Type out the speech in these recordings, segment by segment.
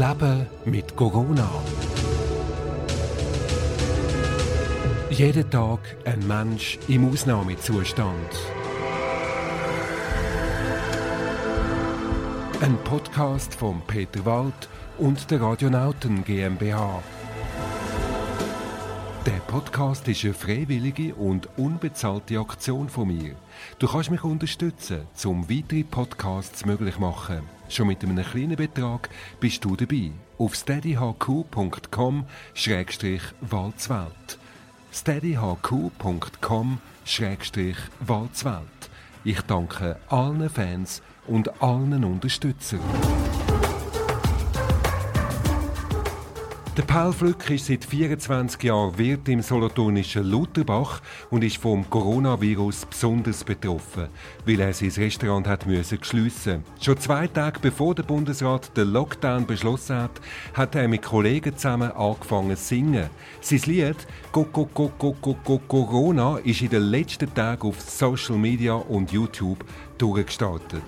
Leben mit Corona. Jeden Tag ein Mensch im Ausnahmezustand. Ein Podcast von Peter Wald und der Radionauten GmbH. Der Podcast ist eine freiwillige und unbezahlte Aktion von mir. Du kannst mich unterstützen, um weitere Podcasts möglich zu machen. Schon mit einem kleinen Betrag bist du dabei. Auf steadyhq.com-walzwelt. steadyhq.com-walzwelt. Ich danke allen Fans und allen Unterstützern. Der Paul Flück ist seit 24 Jahren Wirt im solothurnischen Lutherbach und ist vom Coronavirus besonders betroffen, weil er sein Restaurant hat müssen schliessen. Schon zwei Tage bevor der Bundesrat den Lockdown beschlossen hat, hat er mit Kollegen zusammen angefangen zu singen. Sein Lied Go Go Go Go Go Go Corona ist in den letzten Tagen auf Social Media und YouTube durchgestartet.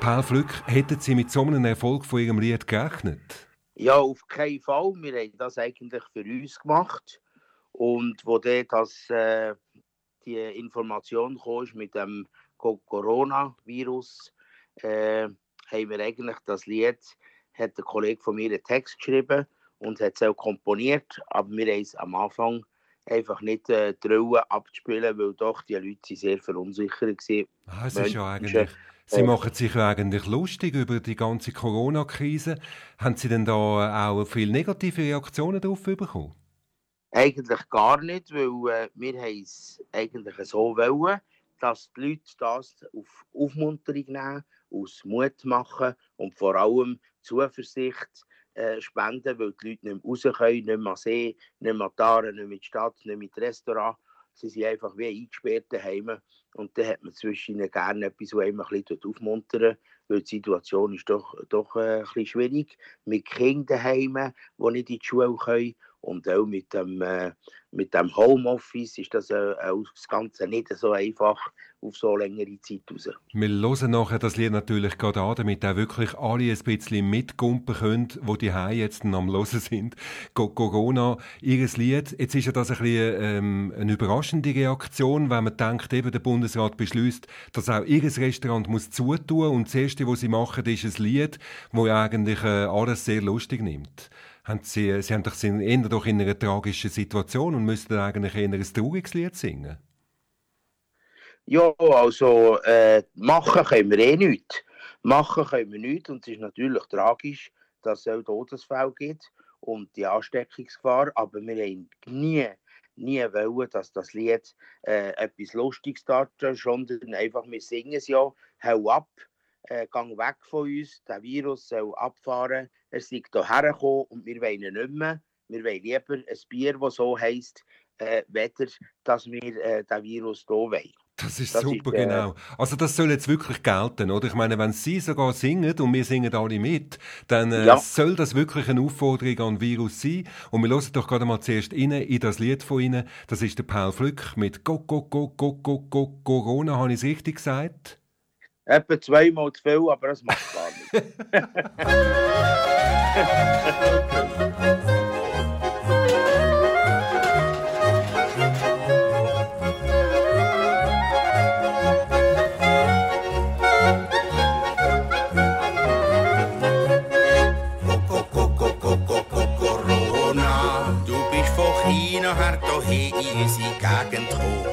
Paul Flück, hätten Sie mit so einem Erfolg von Ihrem Lied gerechnet? Ja, auf keinen Fall. Wir haben das eigentlich für uns gemacht. Und wo dann das, äh, die Information kam mit dem Coronavirus, äh, haben wir eigentlich das Lied, hat ein Kollege von mir einen Text geschrieben und hat es auch komponiert. Aber wir haben es am Anfang einfach nicht äh, trauen abzuspielen, weil doch die Leute sehr verunsichert waren. Ah, es ist ja eigentlich... Sie machen sich eigentlich lustig über die ganze Corona-Krise. Haben Sie denn da auch viele negative Reaktionen darauf bekommen? Eigentlich gar nicht, weil äh, wir es eigentlich so wollen, dass die Leute das auf Aufmunterung nehmen, aus Mut machen und vor allem Zuversicht äh, spenden, weil die Leute nicht mehr raus können, nicht mehr sehen, nicht mehr da, nicht mehr in die Stadt, nicht mehr in Restaurant. Sie sind einfach wie eingesperrt daheim. Und dann hat man zwischen ihnen gerne etwas, das einem ein bisschen aufmuntern weil die Situation ist doch, doch äh, ein bisschen schwierig. Mit Kindern daheim, die nicht in die Schule können. Und auch mit dem, äh, mit dem Homeoffice ist das, äh, das Ganze nicht so einfach auf so längere Zeit raus. Wir hören nachher das Lied natürlich gerade an, damit auch wirklich alle ein bisschen mitgumpen können, die die jetzt am Hören sind. Corona, ihr Lied. Jetzt ist ja das ein bisschen ähm, eine überraschende Reaktion, wenn man denkt, eben der Bundesrat beschließt, dass auch ihr Restaurant muss zutun und das Erste, was sie machen, ist ein Lied, das eigentlich äh, alles sehr lustig nimmt. Haben sie, sie haben doch, sind doch in einer tragischen Situation und müssten eigentlich eher ein trauriges Lied singen. Ja, also äh, machen können wir eh nichts. Machen können wir nichts und es ist natürlich tragisch, dass es auch Todesfälle gibt und die Ansteckungsgefahr, aber wir haben nie, nie wollen, dass das Lied äh, etwas Lustiges darstellt, sondern einfach, wir singen es ja, hau ab, äh, gang weg von uns, der Virus soll abfahren, er ist hierher gekommen und wir wollen nicht mehr, wir wollen lieber ein Bier, das so heisst, äh, weder, dass wir äh, den Virus hier wollen. Das ist das super, ist, äh, genau. Also das soll jetzt wirklich gelten, oder? Ich meine, wenn Sie sogar singen und wir singen alle mit, dann äh, ja. soll das wirklich eine Aufforderung an Virus sein. Und wir hören doch gerade mal zuerst rein in das Lied von Ihnen. Das ist der Paul Flück mit Go, Go, Go, Go, Go, Go, Corona. Habe ich es richtig gesagt? Etwa zweimal zu viel, aber das macht gar nichts. unsere Gegend kommen.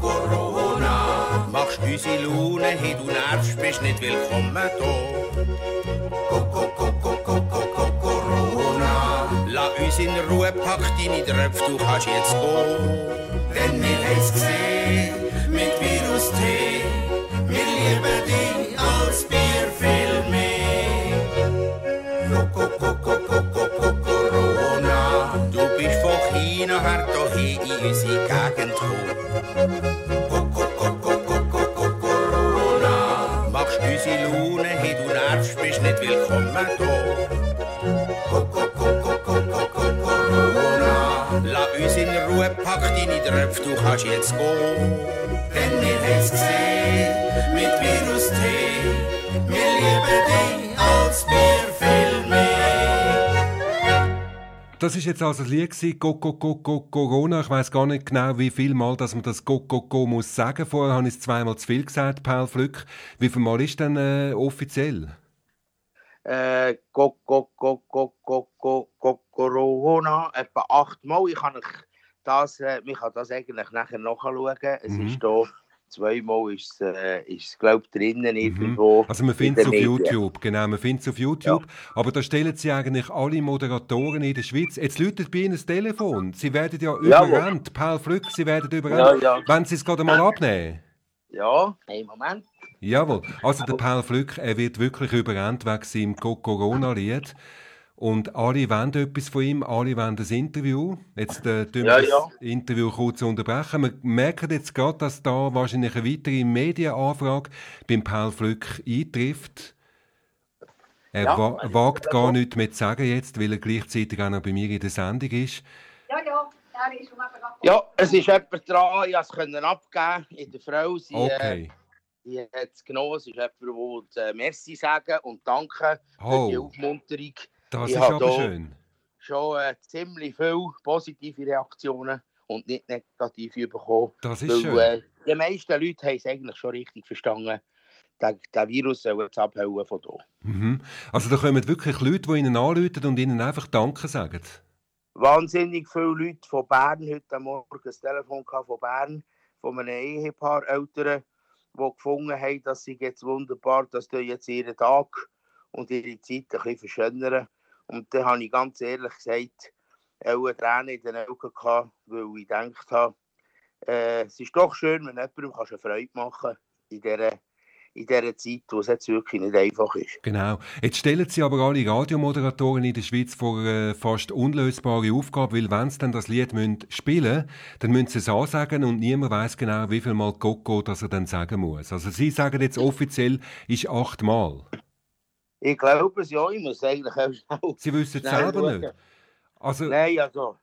Corona, machst unsere Laune, hey, du nervst, bist nicht willkommen hier. Corona, lass uns in Ruhe, pack deine Tröpfe, du kannst jetzt gehen. Denn wir haben's gesehen, mit Virus in kommen. Corona, machst unsere Laune, hey, du nervst, bist nicht willkommen hier. Corona, Ruhe, pack deine Tröpfe, du kannst jetzt gehen. Denn wir haben's gesehen, mit Virus T, wir lieben dich als Bier Das ist jetzt also das Lied gewesen, Go, Go, Go, Go, Corona. Ich weiß gar nicht genau, wie viel Mal, dass man das Go, Go, Go muss sagen. Vorher habe ich es zweimal zu viel gesagt, Paul Flück. Wie viel Mal ist denn äh, offiziell? Äh, go, go, go, go, go, go, go, Corona, etwa achtmal. Ich kann euch das, äh, ich kann das eigentlich nachher nachschauen. Es Mhm. ist da, zweimal ist es, äh, ist ich, drinnen irgendwo. Also man in findet es auf Medien. YouTube, genau, man findet es auf YouTube. Aber da stellen sie eigentlich alle Moderatoren in der Schweiz. Jetzt läutet bei ihnen das Telefon. Sie werden ja überrannt. Paul Flück, sie werden überrannt. Ja, ja. Wenn sie es gerade mal abnehmen. Ja, einen Moment. Jawohl. Also der Paul Flück, er wird wirklich überrannt wegen seinem Corona-Lied. Und alle wollen etwas von ihm, alle wollen das Interview. Jetzt äh, tun wir Ja, das ja. Interview kurz unterbrechen. Wir merken jetzt gerade, dass da wahrscheinlich eine weitere Medienanfrage beim Paul Flück eintrifft. Er Ja, wa also, wagt gar nichts mehr zu sagen jetzt, weil er gleichzeitig auch noch bei mir in der Sendung ist. Ja, ja, ist um Ja, es ist jemand dran, ich konnte es abgeben in der Frau. Sie, äh, Okay. die hat es genommen. Es ist jemand, der äh, Merci sagen und danken für die Oh, Aufmunterung. Das ich ist aber schön. Schon äh, ziemlich viele positive Reaktionen und nicht negative bekommen. Das ist Weil, schön. äh, die meisten Leute haben es eigentlich schon richtig verstanden. Der, der Virus soll jetzt abhauen von hier. Mhm. Also da kommen wirklich Leute, die ihnen anrufen und ihnen einfach Danke sagen. Wahnsinnig viele Leute von Bern, heute Morgen ein Telefon von Bern, von einem Ehepaar, Eltern, die gefunden haben, dass sie jetzt wunderbar, dass sie jetzt ihren Tag und ihre Zeit ein bisschen verschönern. Und dann habe ich ganz ehrlich gesagt, auch Tränen in den Augen gehabt, weil ich gedacht habe, äh, es ist doch schön, wenn jemandem eine Freude machen in dieser, in dieser Zeit, wo es jetzt wirklich nicht einfach ist. Genau. Jetzt stellen Sie aber alle Radiomoderatoren in der Schweiz vor eine fast unlösbare Aufgabe, weil wenn sie dann das Lied müssen spielen dann müssen sie es ansagen und niemand weiß genau, wie viel Mal Coco das er dann sagen muss. Also Sie sagen jetzt offiziell, ist achtmal. Ich glaube es ja, ich muss eigentlich auch schnell Sie wissen es selber schauen. nicht. Also Nein, also,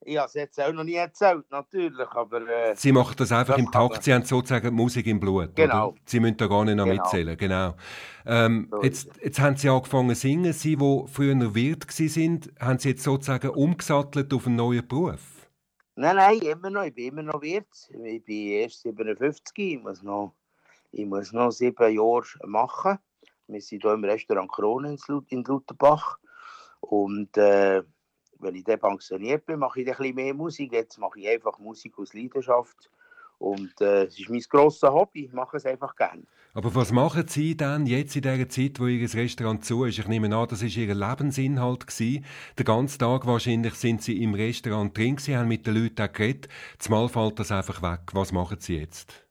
ich habe es jetzt auch noch nie erzählt, natürlich, aber äh, Sie machen das einfach Das im Takt. Sie haben sozusagen Musik im Blut. Genau. Oder? Sie müssen da gar nicht noch Genau. mitzählen. Genau. Ähm, So jetzt, jetzt haben Sie angefangen zu singen. Sie, die früher Wirt sind, haben Sie jetzt sozusagen umgesattelt auf einen neuen Beruf. nein, nein, immer noch, ich bin immer noch Wirt. Ich bin erst 57, ich muss noch, ich muss noch sieben Jahre machen. Wir sind hier im Restaurant Krone in Lut- in Lutherbach und äh, wenn ich dann pensioniert bin, mache ich dann ein bisschen mehr Musik. Jetzt mache ich einfach Musik aus Leidenschaft und äh, es ist mein grosses Hobby, ich mache es einfach gerne. Aber was machen Sie dann jetzt in der Zeit, wo Ihr Restaurant zu ist? Ich nehme an, das ist Ihr Lebensinhalt gewesen. Den ganzen Tag wahrscheinlich sind Sie im Restaurant drin gewesen, haben mit den Leuten auch geredet. Zumal fällt das einfach weg. Was machen Sie jetzt?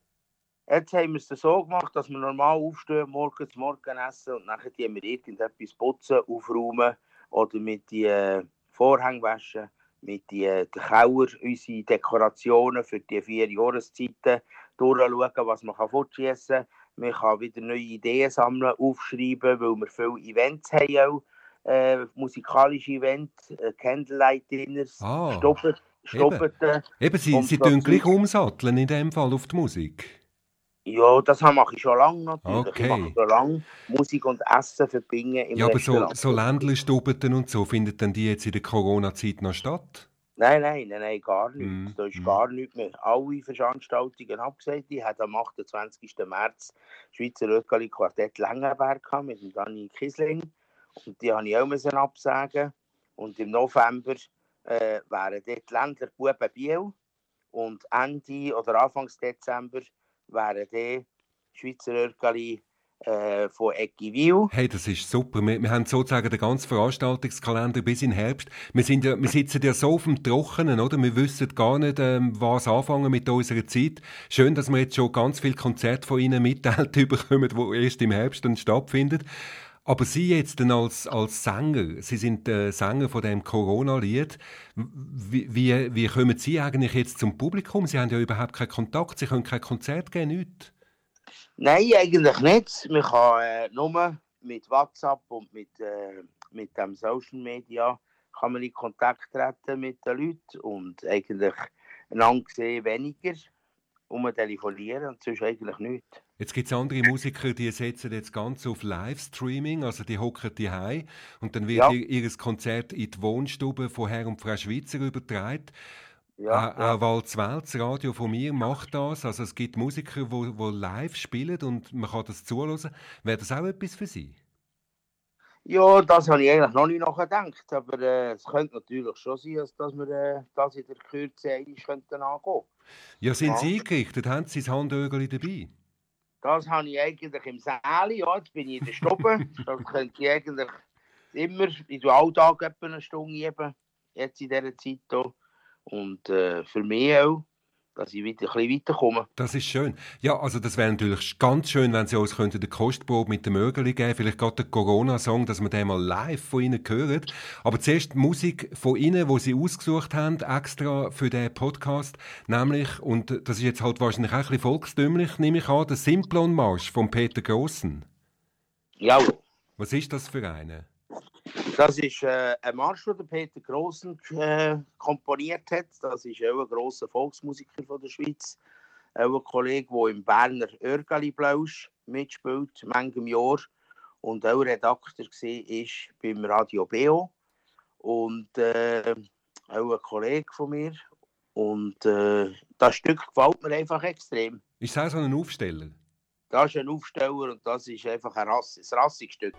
Jetzt haben wir es so gemacht, dass wir normal aufstehen, morgens Morgen essen und nachher die wir irgendetwas putzen, aufräumen oder mit die äh, Vorhänge waschen, mit die äh, den Keller, unsere Dekorationen für die vier Jahreszeiten durchschauen, was man kann fortschießen kann. Man kann wieder neue Ideen sammeln, aufschreiben, weil wir viele Events haben auch. Äh, musikalische Events, äh, Candlelight-Dinners, Ah, Stoppen, Stoppeten. Eben, Sie, Und Sie tun gleich umsatteln in dem Fall auf die Musik. Ja, das mache ich schon lange natürlich. Okay. Ich mache schon lange Musik und Essen verbinden im Ja, aber so, Restaurant. so Ländlerstubeten und so, findet denn die jetzt in der Corona-Zeit noch statt? Nein, nein, nein, nein, gar nicht. Mm, Da ist mm. gar nichts mehr. Alle Veranstaltungen abgesagt. Ich hatte am 28. März Schweizer Rötgali Quartett Längenberg mit dem Dani Kisling. Und die habe ich auch müssen absagen. Und im November äh, wären dort die Ländler Buben Biel. Und Ende oder Anfangs Dezember wären die Schweizer Rötgali äh, von Eggiwil. Hey, das ist super. Wir, wir haben sozusagen den ganzen Veranstaltungskalender bis in Herbst. Wir, sind ja, wir sitzen ja so auf dem Trockenen, oder? Wir wissen gar nicht, ähm, was anfangen mit unserer Zeit. Schön, dass wir jetzt schon ganz viele Konzerte von Ihnen mitteilt bekommen, die erst im Herbst dann stattfinden. Aber Sie jetzt dann als, als Sänger, Sie sind äh, Sänger von dem Corona-Lied. Wie, wie, wie kommen Sie eigentlich jetzt zum Publikum? Sie haben ja überhaupt keinen Kontakt, Sie können kein Konzert geben, nichts. Nein, eigentlich nicht. Man kann äh, nur mit WhatsApp und mit, äh, mit dem Social Media kann man in Kontakt treten mit den Leuten. Und eigentlich einander gesehen weniger, um telefonieren und sonst eigentlich nichts. Jetzt gibt es andere Musiker, die setzen jetzt ganz auf Livestreaming, also die hocken die und dann wird Ja. ihr, ihr Konzert in die Wohnstube von Herr und Frau Schweitzer übertragen. Ja, Auch, auch Walzwelt, das Radio von mir, macht das. Also es gibt Musiker, die wo, wo live spielen und man kann das zuhören. Wäre das auch etwas für Sie? Ja, das habe ich eigentlich noch nicht nachgedacht, aber äh, es könnte natürlich schon sein, dass, wir äh, das in der Kürze könnten angehen Ja, sind Ja. Sie eingerichtet? Haben Sie das Handögeli dabei? Das habe ich eigentlich im Säle, ja, jetzt bin ich in der Stube. das könnte ich eigentlich immer in den Alltag etwa eine Stunde geben, jetzt in dieser Zeit hier. Und äh, für mich auch, dass ich wieder ein bisschen weiterkomme. Das ist schön. Ja, also das wäre natürlich ganz schön, wenn Sie uns könnten den Kostprobe mit dem Mögeli geben, vielleicht gerade den Corona-Song, dass wir den mal live von Ihnen hören. Aber zuerst die Musik von Ihnen, die Sie ausgesucht haben, extra für den Podcast, nämlich, und das ist jetzt halt wahrscheinlich auch ein bisschen volkstümlich, nehme ich an, der Simplon-Marsch von Peter Grossen. Jawohl. Was ist das für eine? Das ist äh, ein Marsch, den der Peter Grossen äh, komponiert hat. Das ist auch ein grosser Volksmusiker von der Schweiz. Auch ein Kollege, der im Berner Örgali Blausch mitspielt, manchem Jahr. Und auch Redakteur war beim Radio BO. Und äh, auch ein Kollege von mir. Und äh, das Stück gefällt mir einfach extrem. Ist das so ein Aufsteller? Das ist ein Aufsteller und das ist einfach ein, Rass ein rassiges Stück.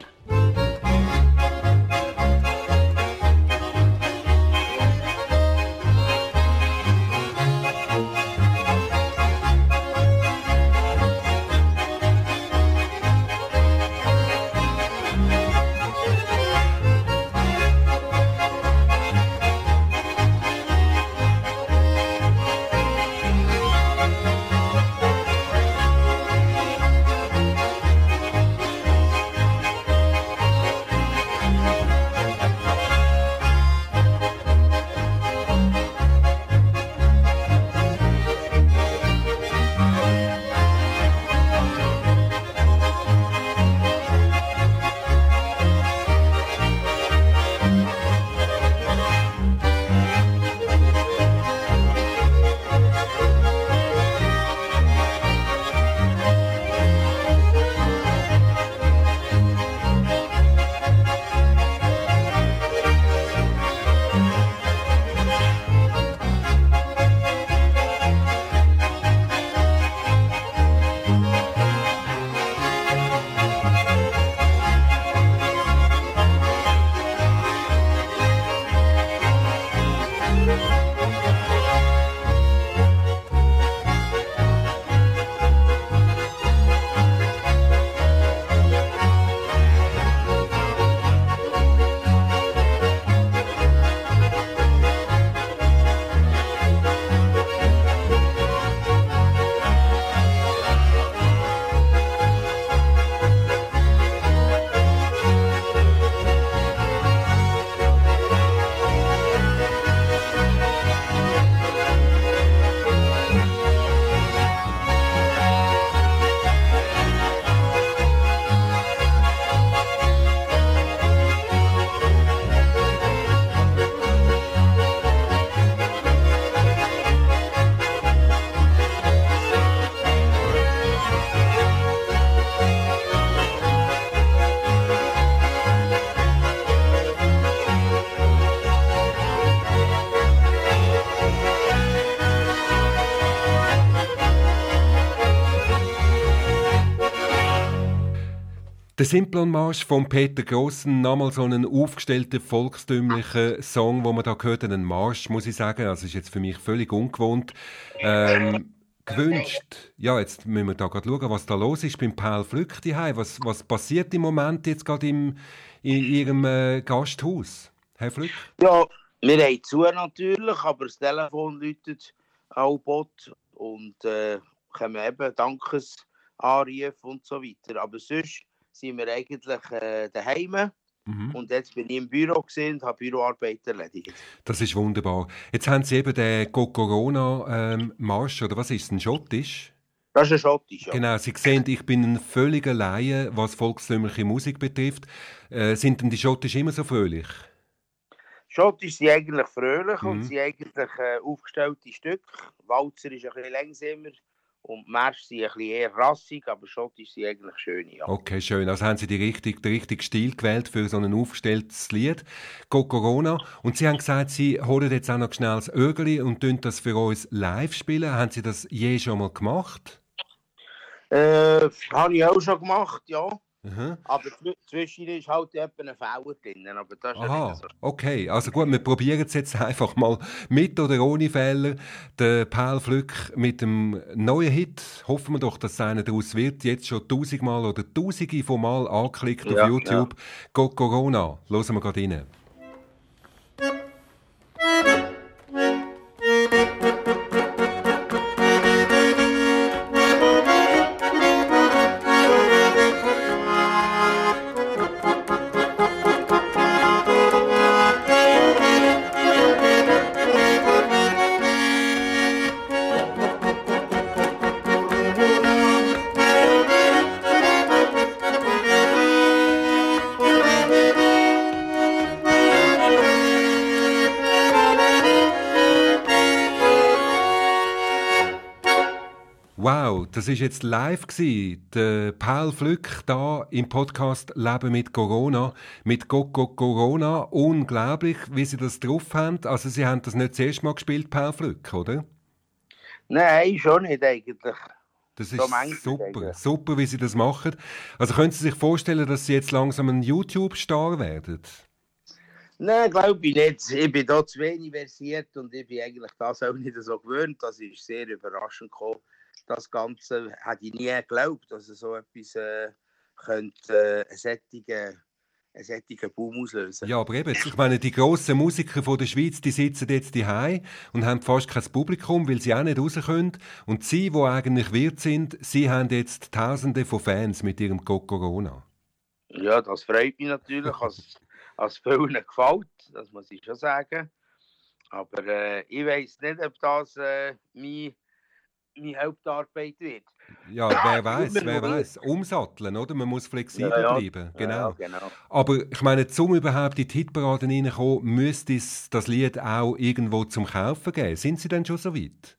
Der Simplon-Marsch von Peter Grossen, nochmal so einen aufgestellten, volkstümlichen Song, wo man da gehört, einen Marsch, muss ich sagen. Also ist jetzt für mich völlig ungewohnt. Ähm, gewünscht. Ja, jetzt müssen wir da gerade schauen, was da los ist beim Paul Flück. Was, was passiert im Moment jetzt gerade im, in Ihrem äh, Gasthaus? Herr Flück? Ja, wir haben zu natürlich, aber das Telefon läutet auch bot und äh, können eben Dankesanrufe und so weiter. Aber sonst sind wir eigentlich äh, daheim Mhm. und jetzt bin ich im Büro und habe Büroarbeit erledigt. Das ist wunderbar. Jetzt haben Sie eben den Go-Corona-Marsch, oder was ist es, ein Schottisch? Das ist ein Schottisch, ja. Genau, Sie sehen, ich bin ein völliger Laie, was volkstümliche Musik betrifft. Äh, sind denn die Schottisch immer so fröhlich? Schottisch sind eigentlich fröhlich Mhm. und sind eigentlich äh, aufgestellte Stücke. Walzer ist ein bisschen langsamer und Marsch sind ein bisschen eher rassig, aber Schottisch sind eigentlich schön, ja. Okay, schön. Also haben Sie die richtig, den richtigen Stil gewählt für so ein aufgestelltes Lied, Go Corona. Und Sie haben gesagt, Sie holen jetzt auch noch schnell das Ögeli und tun das für uns live spielen. Haben Sie das je schon mal gemacht? Äh, habe ich auch schon gemacht, ja. Mhm. Aber zw- zwischendurch ist halt etwa ein Fehler drin, aber das ist ja Aha, so. okay. Also gut, wir probieren es jetzt einfach mal mit oder ohne Fehler. Der Paul Flück mit dem neuen Hit. Hoffen wir doch, dass es einer daraus wird. Jetzt schon tausendmal oder tausende von Mal angeklickt Ja, auf YouTube. Go Corona. Hören wir gerade rein. Das ist jetzt live gsi. Der Paul Flück da im Podcast Leben mit Corona, mit Go Corona. Unglaublich, wie Sie das drauf haben. Also Sie haben das nicht das erste Mal gespielt, Paul Flück, oder? Nein, schon nicht eigentlich. Das ist super, super, wie Sie das machen. Also können Sie sich vorstellen, dass Sie jetzt langsam ein YouTube-Star werden? Nein, glaube ich nicht. Ich bin da zu wenig versiert und ich bin eigentlich das auch nicht so gewöhnt. Das ist sehr überraschend gekommen. Das Ganze hätte ich nie geglaubt, dass so etwas äh, könnte, äh, einen solchen, einen solchen Boom auslösen. Ja, aber eben, ich meine, die grossen Musiker von der Schweiz, die sitzen jetzt daheim und haben fast kein Publikum, weil sie auch nicht raus können. Und sie, die eigentlich Wirt sind, sie haben jetzt Tausende von Fans mit ihrem Go Corona. Ja, das freut mich natürlich, als, als vielen gefällt, das muss ich schon sagen. Aber äh, ich weiß nicht, ob das äh, meine, meine Hauptarbeit wird. Ja, wer weiß, wer weiß. Umsatteln, oder? Man muss flexibel Ja, ja. bleiben. Genau. Ja, genau. Aber ich meine, zum überhaupt in die Hitparaden reinkommen, müsste es das Lied auch irgendwo zum Kaufen geben. Sind Sie denn schon so weit?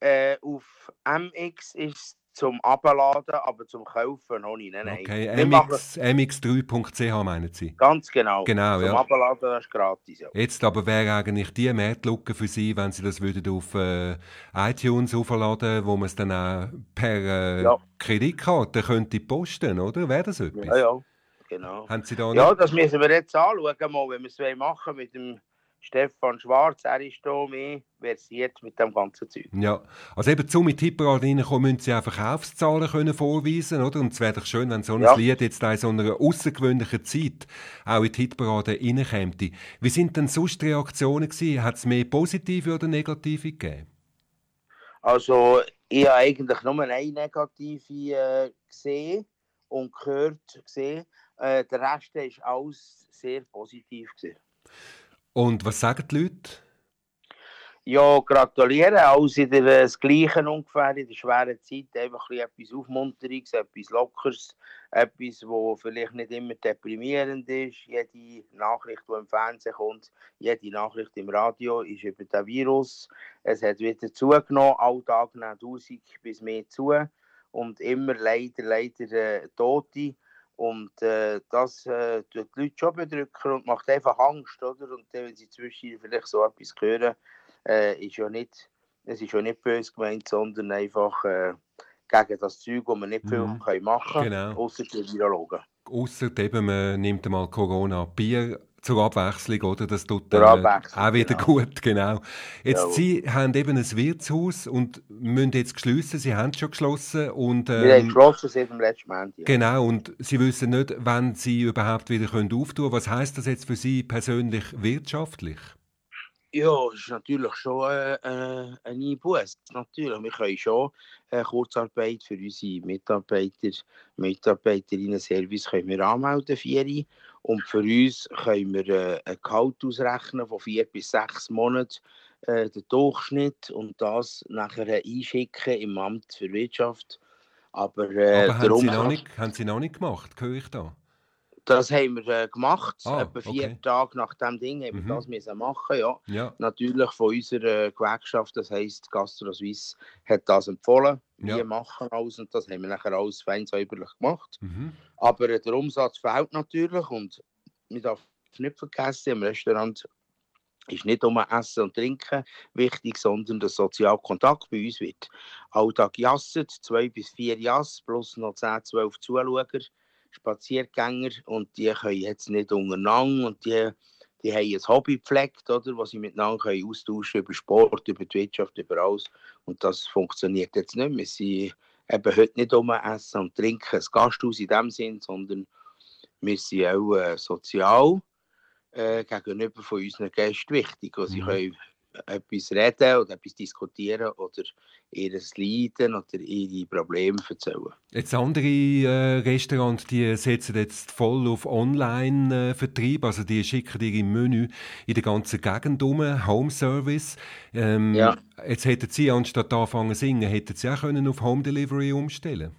Äh, auf MX ist zum Abladen, aber zum Kaufen noch nicht. Nein, nein. Okay, MX, MX3.ch meinen Sie? Ganz genau. Genau, zum ja. Abladen das ist gratis. Ja. Jetzt aber wäre eigentlich die Marktlücke für Sie, wenn Sie das würden auf äh, iTunes aufladen, wo man es dann auch per äh, Ja. Kreditkarte könnte posten, oder? Wäre das etwas? ja, ja, genau. Haben Sie da Ja, das müssen wir jetzt anschauen, mal, wenn wir es machen mit dem Stefan Schwarz. Er ist da mehr versiert mit dem ganzen Zeug. Ja, also eben zum mit Hitparade reinkommen, müssen Sie auch Verkaufszahlen können vorweisen, oder? Und es wäre doch schön, wenn so ein Ja. Lied jetzt auch in so einer außergewöhnlichen Zeit auch in die Hitparade reinkäme. Wie sind denn sonst die Reaktionen gewesen? Hat es mehr positive oder negative gegeben? Also, ich habe eigentlich nur eine negative äh, gesehen und gehört gesehen. Äh, der Rest ist alles sehr positiv gewesen. Und was sagen die Leute? Ja, gratulieren. Alles in der, äh, das Gleiche ungefähr in der schweren Zeit. Einfach ein bisschen etwas Aufmunterungs, etwas Lockeres, etwas, wo vielleicht nicht immer deprimierend ist. Jede Nachricht, die im Fernsehen kommt, jede Nachricht im Radio ist über den Virus. Es hat wieder zugenommen. Alltag nehmen 1000 bis mehr zu. Und immer leider, leider äh, Tote. Und äh, das äh, tut die Leute schon bedrücken und macht einfach Angst, oder? Und dann, wenn sie zwischen vielleicht so etwas hören, äh, ist ja nicht, es ist ja nicht böse gemeint, sondern einfach äh, gegen das Zeug, wo man nicht viel Mhm. können machen kann, Genau. außer die Virologen. Ausser eben, man nimmt mal Corona Bier zur Abwechslung, oder? Das tut dann, äh, auch wieder genau. gut, genau. Jetzt, Jawohl. Sie haben eben ein Wirtshaus und müssen jetzt geschlossen, Sie haben es schon geschlossen und... Wir haben ähm, geschlossen seit dem letzten Montag. Genau, und Sie wissen nicht, wann Sie überhaupt wieder können auftun können. Was heißt das jetzt für Sie persönlich wirtschaftlich? Ja, es ist natürlich schon äh, äh, ein Einbuß. Natürlich, wir können schon äh, Kurzarbeit für unsere Mitarbeiter, Mitarbeiterinnen Service können wir anmelden, vier. Und für uns können wir äh, ein Gehalt ausrechnen von vier bis sechs Monaten, äh, den Durchschnitt, und das nachher einschicken im Amt für Wirtschaft. Aber, äh, Aber haben Sie, noch nicht, haben Sie noch nicht gemacht, höre ich da? Das haben wir äh, gemacht. Ah, Etwa vier okay. Tage nach dem Ding haben wir Mhm. das müssen machen. Ja. Ja, Natürlich von unserer Gewerkschaft, das heisst Gastro Suisse, hat das empfohlen. Ja. Wir machen alles und das haben wir nachher alles fein säuberlich gemacht. mhm. Aber äh, der Umsatz fehlt natürlich und man darf nicht vergessen, im Restaurant ist nicht nur Essen und Trinken wichtig, sondern der soziale Kontakt bei uns wird alltag jasset, zwei bis vier Jass plus noch 10, 12 Zuschauer, Spaziergänger und die können jetzt nicht untereinander und die, die haben ein Hobby gepflegt, oder, was sie miteinander können austauschen über Sport, über die Wirtschaft, über alles und das funktioniert jetzt nicht mehr. Wir sind eben heute nicht um Essen und Trinken, ein Gasthaus in dem Sinn, sondern wir sind auch äh, sozial äh, gegenüber von unseren Gästen wichtig. Also sie Mhm. können etwas reden oder etwas diskutieren oder ihr Leiden oder ihre Probleme erzählen. Jetzt andere äh, Restaurants, die setzen jetzt voll auf Online-Vertrieb, also die schicken ihre Menü in der ganzen Gegend um, Home Service. Ähm, Ja. Jetzt hätten Sie anstatt anfangen zu singen, hätten Sie auch können auf Home Delivery umstellen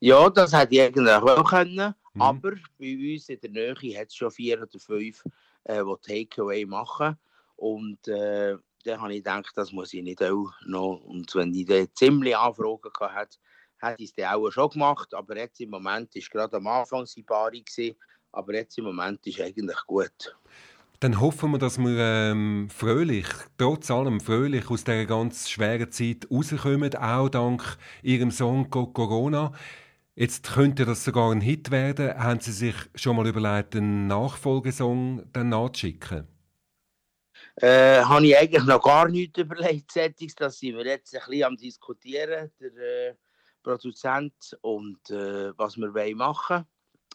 Ja, das hätte ich eigentlich auch können, Mhm. aber bei uns in der Nähe hat es schon vier oder fünf, äh, die Takeaway machen. Und äh, dann habe ich gedacht, das muss ich nicht auch noch. Und wenn ich dann ziemlich Anfragen hatte, hätte ich es dann auch schon gemacht. Aber jetzt im Moment ist gerade am Anfang die Paarung aber jetzt im Moment ist eigentlich gut. Dann hoffen wir, dass wir ähm, fröhlich, trotz allem fröhlich aus dieser ganz schweren Zeit rauskommen, auch dank Ihrem Song «Go Corona». Jetzt könnte das sogar ein Hit werden. Haben Sie sich schon mal überlegt, einen Nachfolgesong dann nachzuschicken? Äh, habe ich eigentlich noch gar nichts überlegt, Settings. Das sind wir jetzt ein bisschen am diskutieren, der äh, Produzent und äh, was wir wollen machen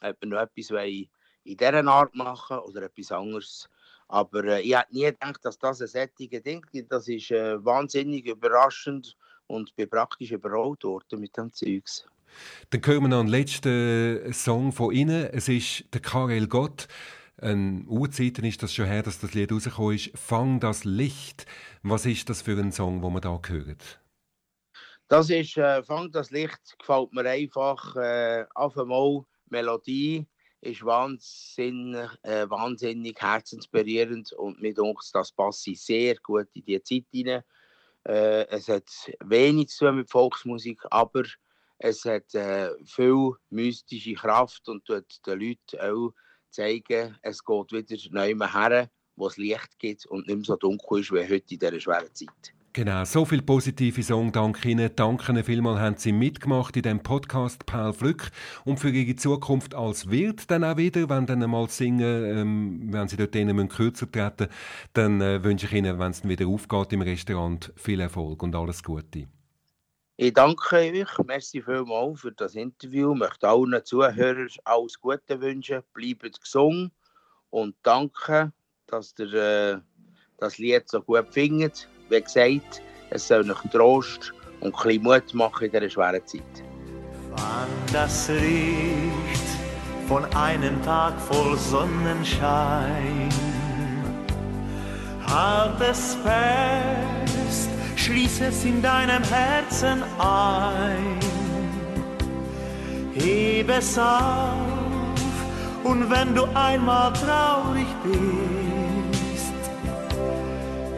Ob wir noch etwas wollen in dieser Art machen oder etwas anderes. Aber äh, ich hätte nie gedacht, dass das ein sättiges Ding gibt. Das ist äh, wahnsinnig überraschend und bin praktisch überrollt worden mit dem Zeugs. Dann hören wir noch einen letzten Song von Ihnen. Es ist der Karel Gott. Ein Urzeiten ist das schon her, dass das Lied rausgekommen ist. «Fang das Licht». Was ist das für ein Song, den wir da hören? Das ist, äh, Fang das Licht gefällt mir einfach. Äh, auf einmal Melodie ist wahnsinnig, äh, wahnsinnig herzensberührend und mir denkt, das passt sehr gut in die Zeit hinein. Äh, es hat wenig zu tun mit Volksmusik, aber es hat äh, viel mystische Kraft und tut den Leuten auch zeigen, es geht wieder neu her, wo es Licht gibt und nicht mehr so dunkel ist wie heute in dieser schweren Zeit. Genau, so viel positive Song, danke Ihnen. Danke Ihnen vielmals, haben Sie mitgemacht in dem Podcast Paul Flück und für Ihre Zukunft als Wirt dann auch wieder, wenn dann einmal singen, ähm, wenn Sie dort denen kürzer treten, dann äh, wünsche ich Ihnen, wenn es wieder aufgeht im Restaurant, viel Erfolg und alles Gute. Ich danke euch, merci vielmals für das Interview, möchte allen Zuhörern alles Gute wünschen, bleibt gesund und danke, dass ihr äh, das Lied so gut findet. Wie gesagt, es soll euch Trost und ein bisschen Mut machen in dieser schweren Zeit. Fang das Licht von einem Tag voll Sonnenschein. Halt es fest, schließ es in deinem Herzen ein. Heb es auf und wenn du einmal traurig bist,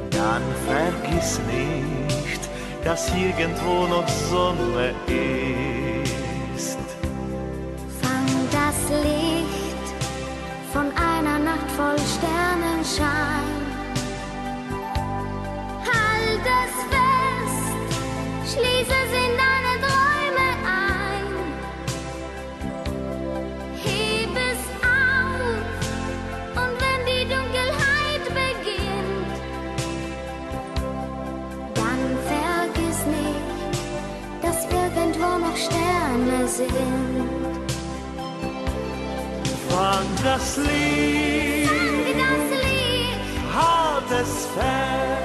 dann vergiss nicht, dass irgendwo noch Sonne ist. Fang das Licht von einer Nacht voll Sternenschein. Sind. Fang das Licht, Fang das Licht, halt es fest.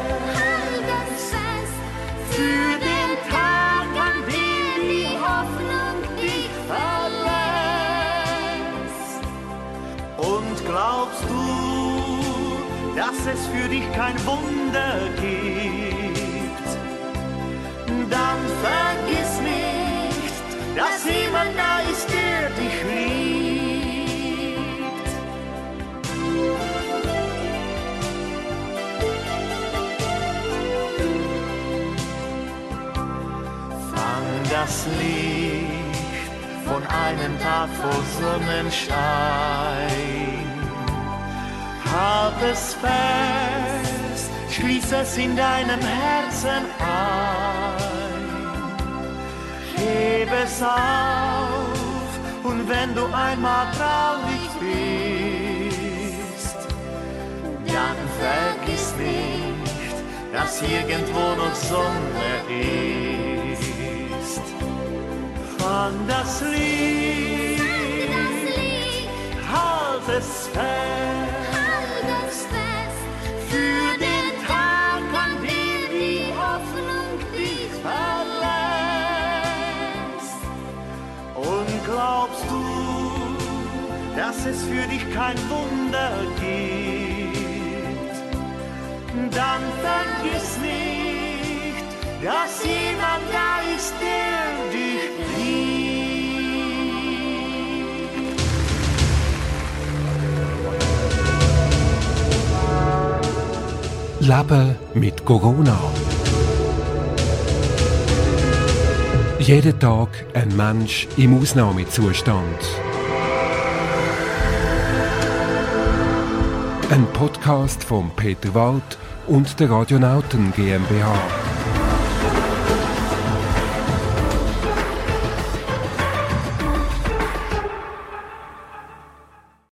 dass es für dich kein Wunder gibt. Dann vergiss nicht, dass jemand da ist, der dich liebt. Fang das Licht von einem Tag vor Sonnenschein Halt es fest, schließ es in deinem Herzen ein. Heb es auf und wenn du einmal traurig bist, dann vergiss nicht, dass irgendwo noch Sonne ist. Fang das Lied, halt es fest. Dass es für dich kein Wunder gibt? Dann vergiss nicht, dass jemand da ist, der dich liebt. Leben mit Corona. Jeden Tag ein Mensch im Ausnahmezustand. Ein Podcast von Peter Wald und der Radionauten GmbH.